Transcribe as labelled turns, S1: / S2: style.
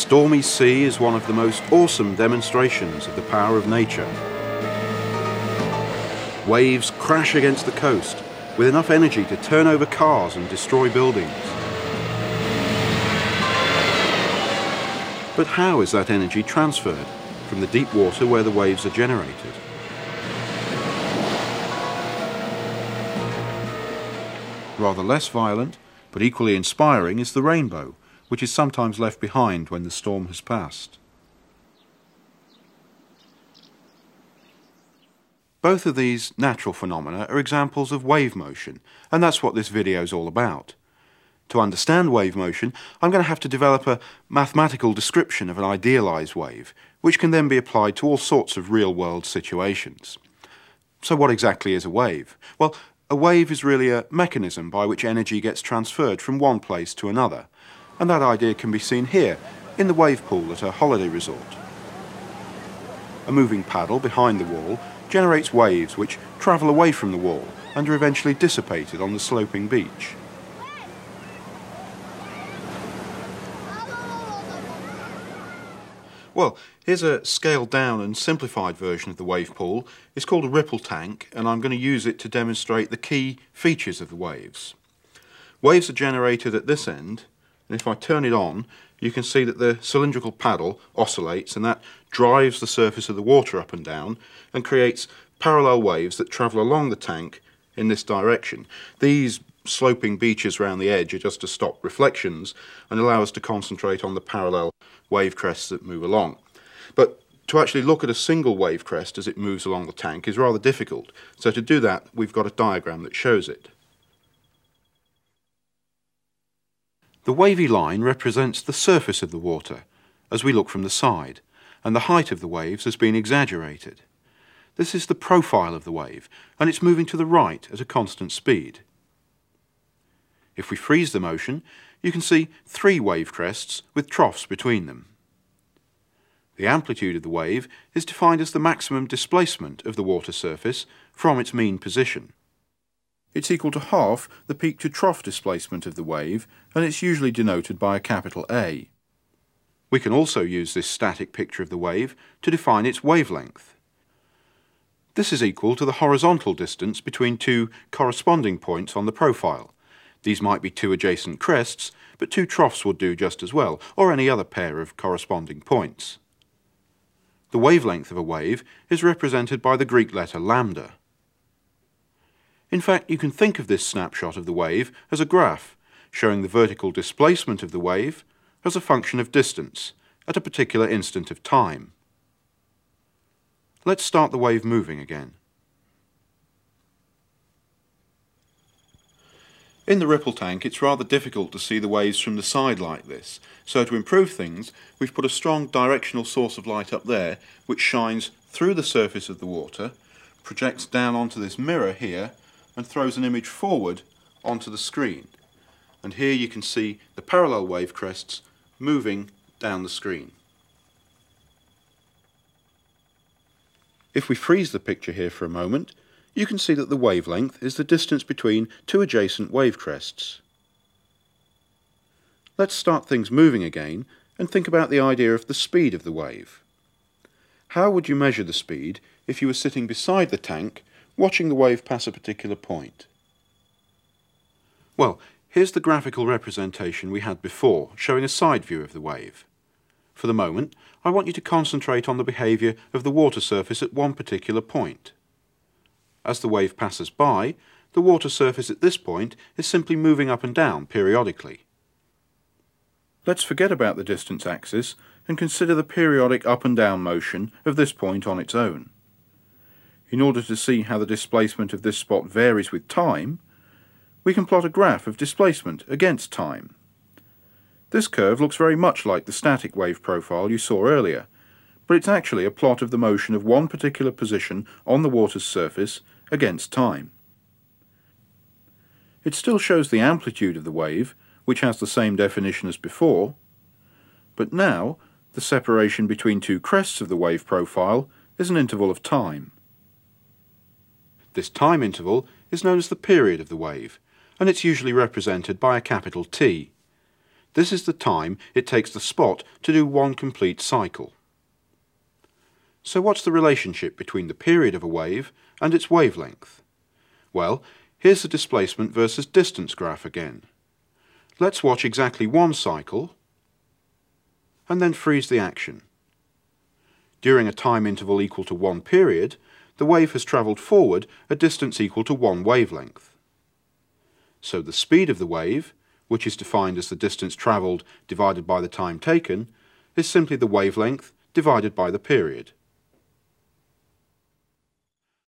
S1: stormy sea is one of the most awesome demonstrations of the power of nature. Waves crash against the coast with enough energy to turn over cars and destroy buildings. But how is that energy transferred from the deep water where the waves are generated? Rather less violent, but equally inspiring, is the rainbow, which is sometimes left behind when the storm has passed. Both of these natural phenomena are examples of wave motion, and that's what this video is all about. To understand wave motion, I'm going to have to develop a mathematical description of an idealized wave, which can then be applied to all sorts of real-world situations. So what exactly is a wave? Well, a wave is really a mechanism by which energy gets transferred from one place to another, and that idea can be seen here, in the wave pool at a holiday resort. A moving paddle behind the wall generates waves which travel away from the wall and are eventually dissipated on the sloping beach. Well, here's a scaled down and simplified version of the wave pool. It's called a ripple tank and I'm going to use it to demonstrate the key features of the waves. Waves are generated at this end and if I turn it on you can see that the cylindrical paddle oscillates and that drives the surface of the water up and down and creates parallel waves that travel along the tank in this direction. These sloping beaches around the edge are just to stop reflections and allow us to concentrate on the parallel wave crests that move along. But to actually look at a single wave crest as it moves along the tank is rather difficult. So to do that, we've got a diagram that shows it. The wavy line represents the surface of the water as we look from the side, and the height of the waves has been exaggerated. This is the profile of the wave, and it's moving to the right at a constant speed. If we freeze the motion, you can see three wave crests with troughs between them. The amplitude of the wave is defined as the maximum displacement of the water surface from its mean position. It's equal to half the peak to trough displacement of the wave and it's usually denoted by a capital A. We can also use this static picture of the wave to define its wavelength. This is equal to the horizontal distance between two corresponding points on the profile, these might be two adjacent crests, but two troughs would do just as well, or any other pair of corresponding points. The wavelength of a wave is represented by the Greek letter lambda. In fact, you can think of this snapshot of the wave as a graph, showing the vertical displacement of the wave as a function of distance at a particular instant of time. Let's start the wave moving again. In the ripple tank it's rather difficult to see the waves from the side like this, so to improve things we've put a strong directional source of light up there which shines through the surface of the water, projects down onto this mirror here and throws an image forward onto the screen. And here you can see the parallel wave crests moving down the screen. If we freeze the picture here for a moment, you can see that the wavelength is the distance between two adjacent wave crests. Let's start things moving again and think about the idea of the speed of the wave. How would you measure the speed if you were sitting beside the tank watching the wave pass a particular point? Well, here's the graphical representation we had before, showing a side view of the wave. For the moment, I want you to concentrate on the behaviour of the water surface at one particular point. As the wave passes by, the water surface at this point is simply moving up and down periodically. Let's forget about the distance axis and consider the periodic up and down motion of this point on its own. In order to see how the displacement of this spot varies with time, we can plot a graph of displacement against time. This curve looks very much like the static wave profile you saw earlier, but it's actually a plot of the motion of one particular position on the water's surface against time. It still shows the amplitude of the wave, which has the same definition as before, but now the separation between two crests of the wave profile is an interval of time. This time interval is known as the period of the wave, and it's usually represented by a capital T. This is the time it takes the spot to do one complete cycle. So what's the relationship between the period of a wave and its wavelength? Well, here's the displacement versus distance graph again. Let's watch exactly one cycle and then freeze the action. During a time interval equal to one period, the wave has travelled forward a distance equal to one wavelength. So the speed of the wave, which is defined as the distance travelled divided by the time taken, is simply the wavelength divided by the period.